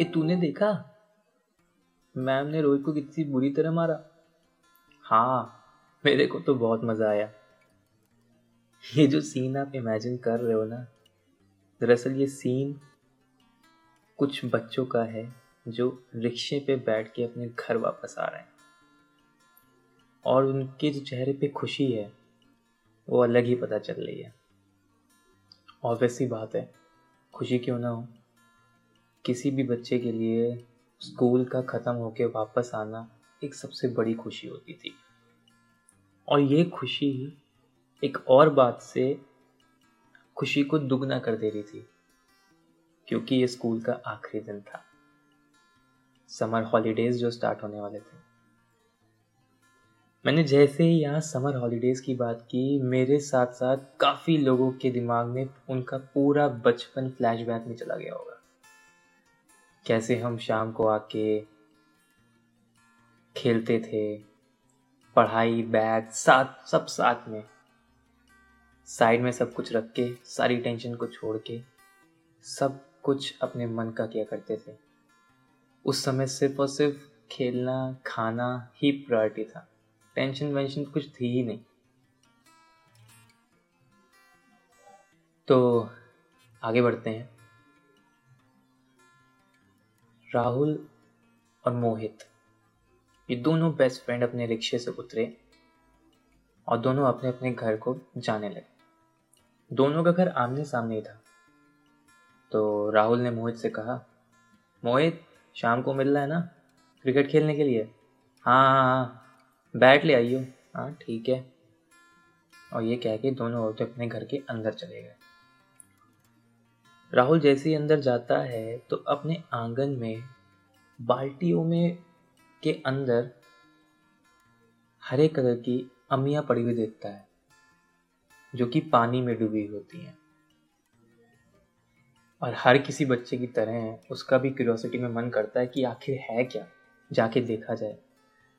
ए तूने देखा? मैम ने रोहित को कितनी बुरी तरह मारा। हाँ मेरे को तो बहुत मज़ा आया। ये जो सीन आप इमेजिन कर रहे हो ना, दरअसल ये सीन कुछ बच्चों का है जो रिक्शे पे बैठ के अपने घर वापस आ रहे हैं। और उनके जो चेहरे पे खुशी है, वो अलग ही पता चल रही है। और वैसी बात है, खुशी क्यों ना हो? किसी भी बच्चे के लिए स्कूल का ख़त्म होके वापस आना एक सबसे बड़ी खुशी होती थी। और ये खुशी एक और बात से खुशी को दुगना कर दे रही थी, क्योंकि ये स्कूल का आखिरी दिन था। समर हॉलीडेज जो स्टार्ट होने वाले थे। मैंने जैसे ही यहाँ समर हॉलीडेज की बात की, मेरे साथ साथ काफ़ी लोगों के दिमाग में उनका पूरा बचपन फ्लैशबैक में चला गया होगा। कैसे हम शाम को आके खेलते थे, पढ़ाई, बैग, साथ, सब साथ में। साइड में सब कुछ रख के, सारी टेंशन को छोड़ के, सब कुछ अपने मन का किया करते थे। उस समय सिर्फ़ और सिर्फ़ खेलना, खाना ही प्रायोरिटी था। टेंशन वेंशन कुछ थी ही नहीं। तो आगे बढ़ते हैं। राहुल और मोहित। ये दोनों बेस्ट फ्रेंड अपने रिक्शे से उतरे और दोनों अपने अपने घर को जाने लगे। दोनों का घर आमने सामने ही था। तो राहुल ने मोहित से कहा, मोहित, शाम को मिल रहा है ना? क्रिकेट खेलने के लिए? हाँ हाँ हाँ बैट ले, आइयो। हाँ ठीक है। और ये कह के दोनों औरतें अपने घर के अंदर चले गए। राहुल जैसे ही अंदर जाता है तो अपने आँगन में, बाल्टियों में के अंदर हरे कलर की अमियाँ पड़ी हुई देखता है, जो कि पानी में डूबी होती हैं। और हर किसी बच्चे की तरह उसका भी क्यूरोसिटी में मन करता है कि आखिर है क्या, जाके देखा जाए।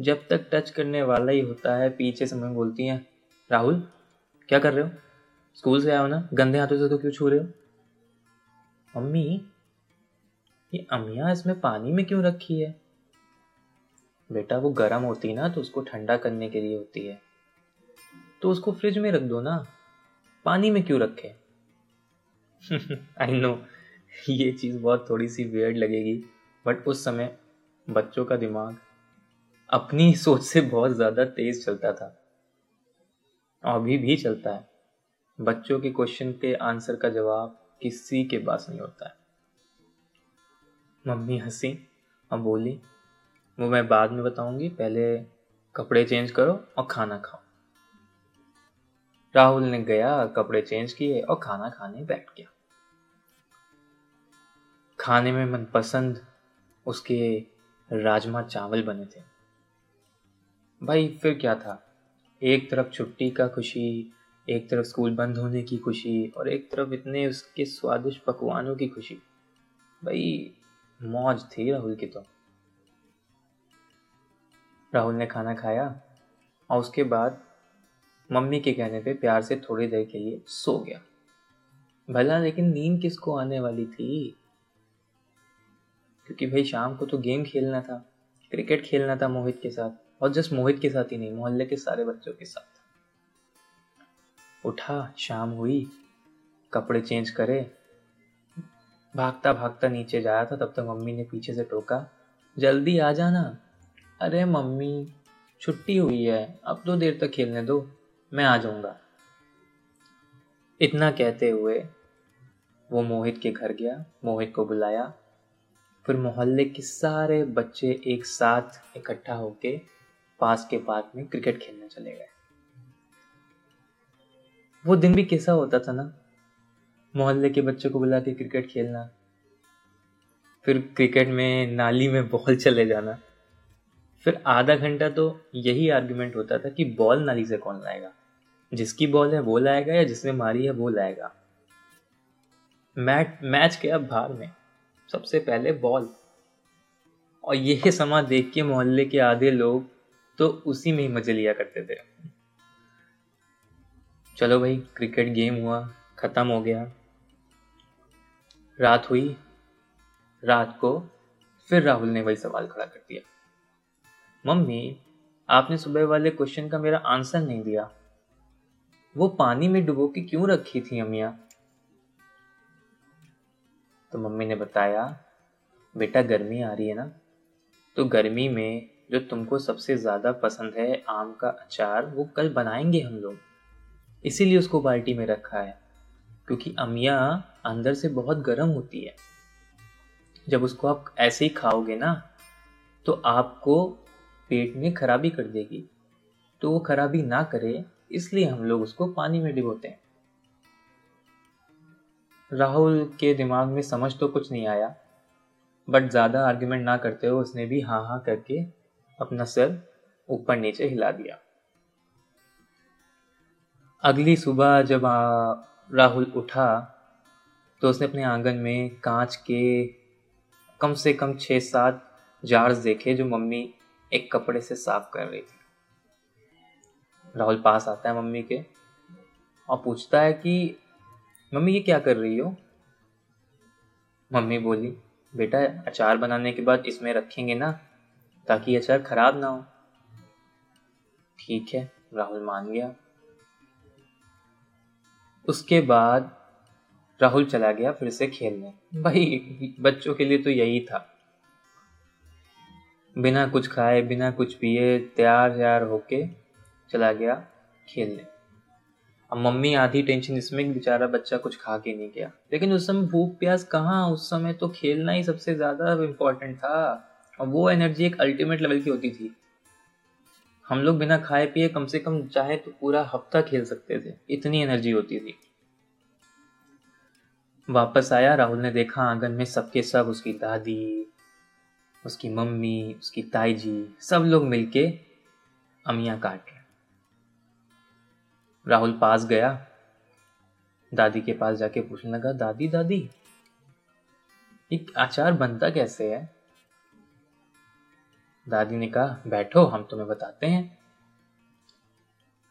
जब तक टच करने वाला ही होता है, पीछे से मम्मी बोलती हैं, राहुल, क्या कर रहे हो? स्कूल से आओ ना? गंदे हाथों से तो क्यों छू रहे हो? मम्मी, ये अमिया इसमें पानी में क्यों रखी है? बेटा, वो गर्म होती ना तो उसको ठंडा करने के लिए होती है। तो उसको फ्रिज में रख दो ना, पानी में क्यों रखे? आई नो ये चीज़ बहुत थोड़ी सी वियर्ड लगेगी बट उस समय बच्चों का दिमाग अपनी सोच से बहुत ज़्यादा तेज चलता था। अभी भी चलता है। बच्चों के क्वेश्चन के आंसर का जवाब किसी के पास नहीं होता है। मम्मी हँसी और बोली, वो मैं बाद में बताऊँगी, पहले कपड़े चेंज करो और खाना खाओ. राहुल ने गया, कपड़े चेंज किए और खाना खाने बैठ गया। खाने में मनपसंद उसके राजमा चावल बने थे। भाई, फिर क्या था? एक तरफ़ छुट्टी का खुशी एक तरफ़ स्कूल बंद होने की खुशी और एक तरफ़ इतने उसके स्वादिष्ट पकवानों की खुशी। भाई, मौज थी राहुल की तो। राहुल ने खाना खाया और उसके बाद मम्मी के कहने पे प्यार से थोड़ी देर के लिए सो गया। भला लेकिन नींद किसको आने वाली थी? क्योंकि भाई, शाम को तो गेम खेलना था, क्रिकेट खेलना था मोहित के साथ और जस्ट मोहित के साथ ही नहीं, मोहल्ले के सारे बच्चों के साथ। उठा, शाम हुई, कपड़े चेंज करे, भागता भागता नीचे जाया था, तब तक मम्मी ने पीछे से टोका, जल्दी आ जाना। अरे मम्मी, छुट्टी हुई है, अब तो देर तक खेलने दो, मैं आ जाऊँगा। इतना कहते हुए वो मोहित के घर गया, मोहित को बुलाया। फिर मोहल्ले के सारे बच्चे एक साथ इकट्ठा होके पास के पार्क में क्रिकेट खेलने चले गए। वो दिन भी कैसा होता था ना? मोहल्ले के बच्चों को बुला के क्रिकेट खेलना। फिर क्रिकेट में नाली में बॉल चले जाना। फिर आधा घंटा तो यही आर्गुमेंट होता था कि बॉल नाली से कौन लाएगा? जिसकी बॉल है वो लाएगा या जिसने मारी है वो लाएगा? मैच मैच के अब बाहर में। सबसे पहले बॉल। और यह समा देख के मोहल्ले के आधे लोग तो उसी में ही मज़े लिया करते थे। चलो भाई क्रिकेट गेम हुआ, ख़त्म हो गया। रात हुई, रात को फिर राहुल ने वही सवाल खड़ा कर दिया। मम्मी, आपने सुबह वाले क्वेश्चन का मेरा आंसर नहीं दिया। वो पानी में डुबो के क्यों रखी थी अमिया तो मम्मी ने बताया, बेटा, गर्मी आ रही है ना? तो गर्मी में जो तुमको सबसे ज़्यादा पसंद है आम का अचार, वो कल बनाएँगे हम लोग। इसीलिए उसको बाल्टी में रखा है, क्योंकि अमिया अंदर से बहुत गर्म होती है। जब उसको आप ऐसे ही खाओगे ना तो आपको पेट में खराबी कर देगी। तो वो खराबी ना करे, इसलिए हम लोग उसको पानी में डिबोते हैं। राहुल के दिमाग में समझ तो कुछ नहीं आया, बट ज़्यादा आर्ग्यूमेंट ना करते हुए उसने भी हाँ हाँ करके अपना सर ऊपर नीचे हिला दिया। अगली सुबह जब राहुल उठा तो उसने अपने आँगन में कांच के कम से कम छः सात जार्स देखे जो मम्मी एक कपड़े से साफ़ कर रही थी। राहुल पास आता है मम्मी के और पूछता है कि, मम्मी, ये क्या कर रही हो? मम्मी बोली, बेटा, अचार बनाने के बाद इसमें रखेंगे ना, ताकि अचार खराब ना हो। ठीक है, राहुल मान गया। उसके बाद राहुल चला गया फिर से खेलने। भाई, बच्चों के लिए तो यही था। बिना कुछ खाए, बिना कुछ पिए, तैयार तैयार होके चला गया खेलने। अब मम्मी आधी टेंशन इसमें बेचारा बच्चा कुछ खा के नहीं गया। लेकिन उस समय भूख प्यास कहाँ? उस समय तो खेलना ही सबसे ज़्यादा इम्पोर्टेंट था। और वो एनर्जी एक अल्टीमेट लेवल की होती थी। हम लोग बिना खाए पिए कम से कम चाहे तो पूरा हफ़्ता खेल सकते थे। इतनी एनर्जी होती थी। वापस आया, राहुल ने देखा आँगन में सबके सब, उसकी दादी, उसकी मम्मी, उसकी ताई जी सब लोग मिलके अमिया काट रहे राहुल पास गया। दादी के पास जाके पूछने लगा, दादी दादी, एक अचार बनता कैसे है? दादी ने कहा, बैठो, हम तुम्हें बताते हैं।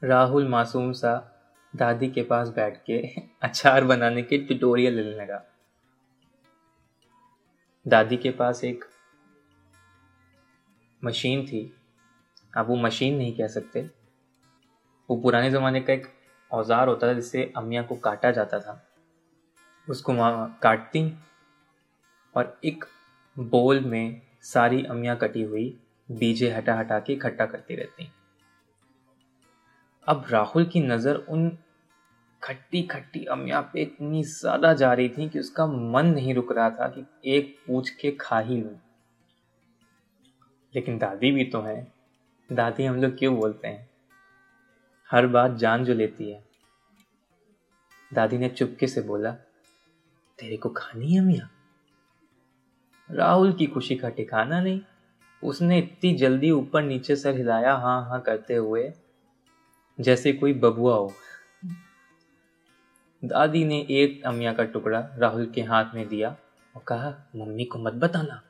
राहुल मासूम सा दादी के पास बैठ के अचार बनाने के ट्यूटोरियल लेने लगा। दादी के पास एक मशीन थी। अब वो मशीन नहीं कह सकते। वो पुराने ज़माने का एक औज़ार होता था, जिससे अमिया को काटा जाता था। उसको काटती और एक बोल में सारी अमिया कटी हुई बीजे हटा हटा के इकट्ठा करती रहती। अब राहुल की नज़र उन खट्टी खट्टी अमिया पे इतनी ज़्यादा जा रही थी कि उसका मन नहीं रुक रहा था कि एक पूछ के खा ही लूँ। लेकिन दादी भी तो है। दादी हम लोग क्यों बोलते हैं? हर बात जान जो लेती है। दादी ने चुपके से बोला, तेरे को खानी है मिया राहुल की खुशी का ठिकाना नहीं। उसने इतनी जल्दी ऊपर नीचे सर हिलाया हाँ हाँ करते हुए, जैसे कोई बबुआ हो। दादी ने एक अमिया का टुकड़ा राहुल के हाथ में दिया और कहा, मम्मी को मत बताना।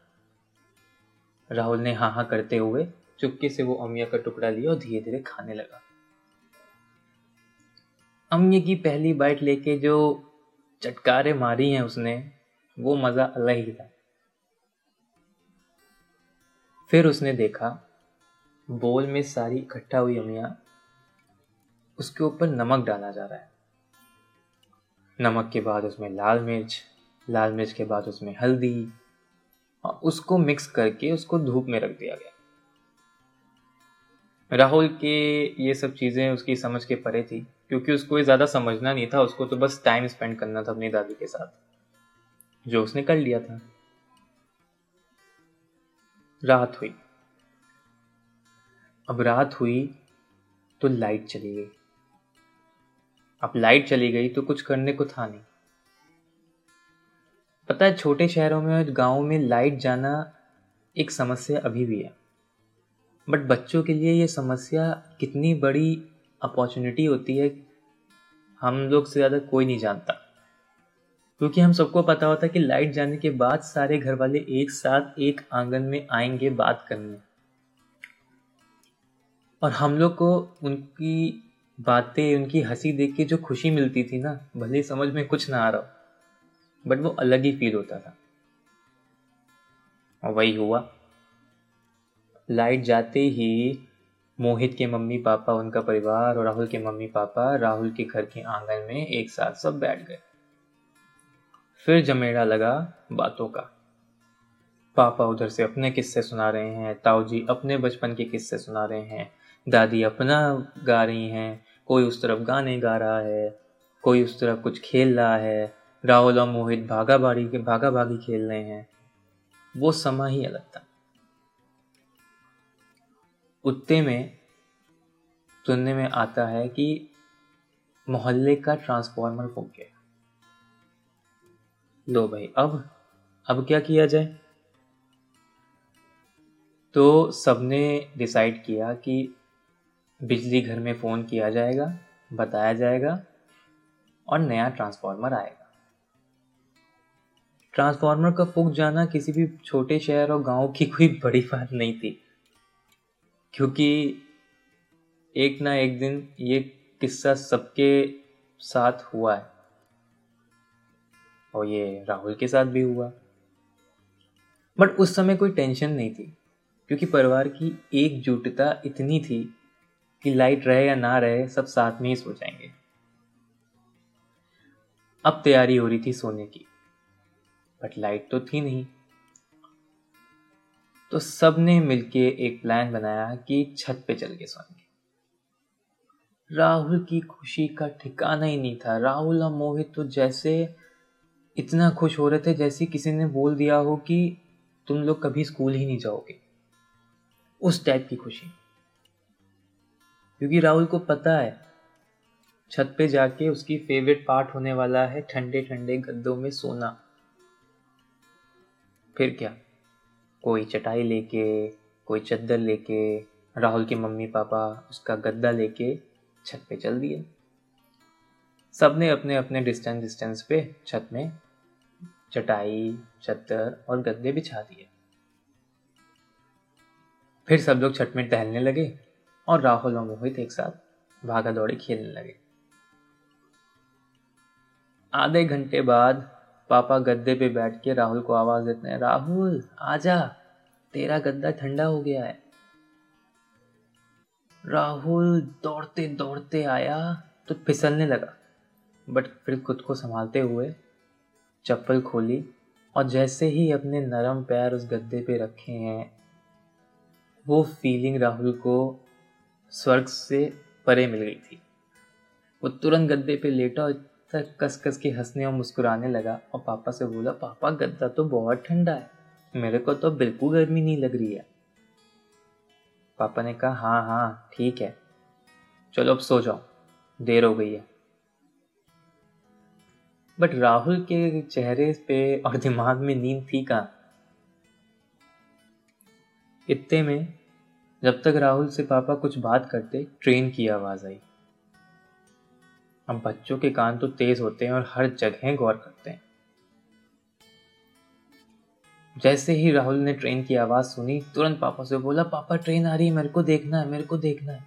राहुल ने हाँ हाँ करते हुए चुपके से वो अमिया का टुकड़ा लिया और धीरे धीरे खाने लगा। अम्मी की पहली बाइट लेके जो चटकारे मारी हैं उसने, वो मज़ा अलग ही था। फिर उसने देखा, बोल में सारी इकट्ठा हुई अमिया उसके ऊपर नमक डाला जा रहा है। नमक के बाद उसमें लाल मिर्च लाल मिर्च के बाद उसमें हल्दी, और उसको मिक्स करके उसको धूप में रख दिया गया। राहुल के ये सब चीज़ें उसकी समझ के परे थी, क्योंकि उसको ये ज़्यादा समझना नहीं था, उसको तो बस टाइम स्पेंड करना था अपनी दादी के साथ, जो उसने कर लिया था। रात हुई। अब रात हुई तो लाइट चली गई। अब लाइट चली गई तो कुछ करने को था नहीं। पता है, छोटे शहरों में गाँव में लाइट जाना एक समस्या अभी भी है। बट बच्चों के लिए ये समस्या कितनी बड़ी अपॉर्चुनिटी होती है, हम लोग से ज़्यादा कोई नहीं जानता। क्योंकि हम सबको पता होता है कि लाइट जाने के बाद सारे घर वाले एक साथ एक आँगन में आएँगे बात करने। और हम लोग को उनकी बातें, उनकी हँसी देख के जो खुशी मिलती थी ना, भले समझ में कुछ ना आ रहा बट वो अलग ही फील होता था। और वही हुआ। लाइट जाते ही मोहित के मम्मी पापा, उनका परिवार और राहुल के मम्मी पापा, राहुल के घर के आँगन में एक साथ सब बैठ गए। फिर जमेड़ा लगा बातों का। पापा उधर से अपने किस्से सुना रहे हैं ताऊ जी अपने बचपन के किस्से सुना रहे हैं, दादी अपना गा रही हैं, कोई उस तरफ़ गाने गा रहा है, कोई उस तरफ़ कुछ खेल रहा है, राहुल और मोहित भागा भागी के भागा भागी खेल रहे हैं। वो समा ही अलग था। उत्ते में सुनने में आता है कि मोहल्ले का ट्रांसफॉर्मर फूक गया। लो भाई, अब अब क्या किया जाए? तो सबने डिसाइड किया कि बिजली घर में फ़ोन किया जाएगा, बताया जाएगा और नया ट्रांसफार्मर आएगा। ट्रांसफार्मर का फूक जाना किसी भी छोटे शहर और गाँव की कोई बड़ी बात नहीं थी, क्योंकि एक ना एक दिन ये किस्सा सबके साथ हुआ है। और ये राहुल के साथ भी हुआ। बट उस समय कोई टेंशन नहीं थी, क्योंकि परिवार की एकजुटता इतनी थी कि लाइट रहे या ना रहे, सब साथ में ही सो जाएँगे। अब तैयारी हो रही थी सोने की बट लाइट तो थी नहीं। तो सबने मिलके एक प्लान बनाया कि छत पे चल के सोएँगे। राहुल की खुशी का ठिकाना ही नहीं था। राहुल और मोहित तो जैसे इतना खुश हो रहे थे जैसे किसी ने बोल दिया हो कि तुम लोग कभी स्कूल ही नहीं जाओगे। उस टाइप की खुशी। क्योंकि राहुल को पता है, छत पे जाके उसकी फेवरेट पार्ट होने वाला है ठंडे ठंडे गद्दों में सोना। फिर क्या? कोई चटाई लेके, कोई चद्दर लेके, राहुल के मम्मी पापा उसका गद्दा लेके छत पे चल दिए। सबने अपने अपने डिस्टेंस डिस्टेंस पे छत में चटाई, चद्दर और गद्दे बिछा दिए। फिर सब लोग छत में टहलने लगे और राहुल और मोहित एक साथ भागा दौड़ी खेलने लगे। आधे घंटे बाद पापा गद्दे पे बैठ के राहुल को आवाज़ देते हैं, राहुल, आजा, तेरा गद्दा ठंडा हो गया है। राहुल दौड़ते दौड़ते आया तो फिसलने लगा, बट फिर खुद को संभालते हुए चप्पल खोली और जैसे ही अपने नरम पैर उस गद्दे पे रखे हैं, वो फीलिंग राहुल को स्वर्ग से परे मिल गई थी। वो तुरंत गद्दे पे लेटा और तक कस कस के हंसने और मुस्कुराने लगा और पापा से बोला, पापा, गद्दा तो बहुत ठंडा है। मेरे को तो बिल्कुल गर्मी नहीं लग रही है। पापा ने कहा हाँ हाँ ठीक है। चलो अब सो जाओ। देर हो गई है। बट राहुल के चेहरे पे और दिमाग में नींद थी कहा इतने में, जब तक राहुल से पापा कुछ बात करते ट्रेन की आवाज़ आई। अब बच्चों के कान तो तेज होते हैं और हर जगह गौर करते हैं। जैसे ही राहुल ने ट्रेन की आवाज़ सुनी, तुरंत पापा से बोला, पापा ट्रेन आ रही है, मेरे को देखना है, मेरे को देखना है।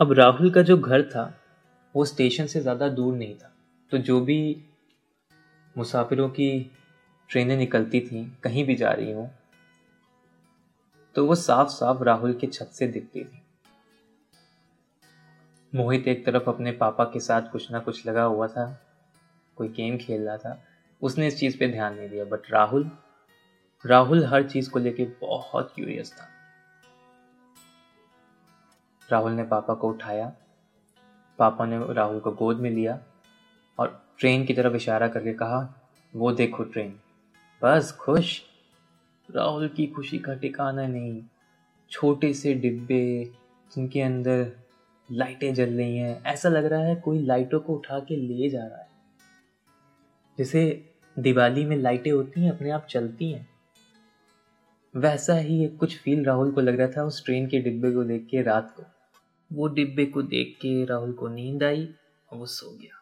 अब राहुल का जो घर था वो स्टेशन से ज़्यादा दूर नहीं था। तो जो भी मुसाफिरों की ट्रेनें निकलती थी, कहीं भी जा रही हूँ तो वो साफ़ साफ़ राहुल के छत से दिखती थी। मोहित एक तरफ़ अपने पापा के साथ कुछ ना कुछ लगा हुआ था, कोई गेम खेल रहा था, उसने इस चीज़ पे ध्यान नहीं दिया बट राहुल राहुल हर चीज़ को लेके बहुत क्यूरियस था। राहुल ने पापा को उठाया पापा ने राहुल को गोद में लिया और ट्रेन की तरफ़ इशारा करके कहा, वो देखो ट्रेन। बस खुश। राहुल की खुशी का ठिकाना नहीं। छोटे से डिब्बे जिनके अंदर लाइटें जल रही हैं। ऐसा लग रहा है कोई लाइटों को उठा के ले जा रहा है। जैसे दिवाली में लाइटें होती हैं, अपने आप चलती हैं। वैसा ही कुछ फील राहुल को लग रहा था उस ट्रेन के डिब्बे को देख के रात को। वो डिब्बे को देख के राहुल को नींद आई और वो सो गया।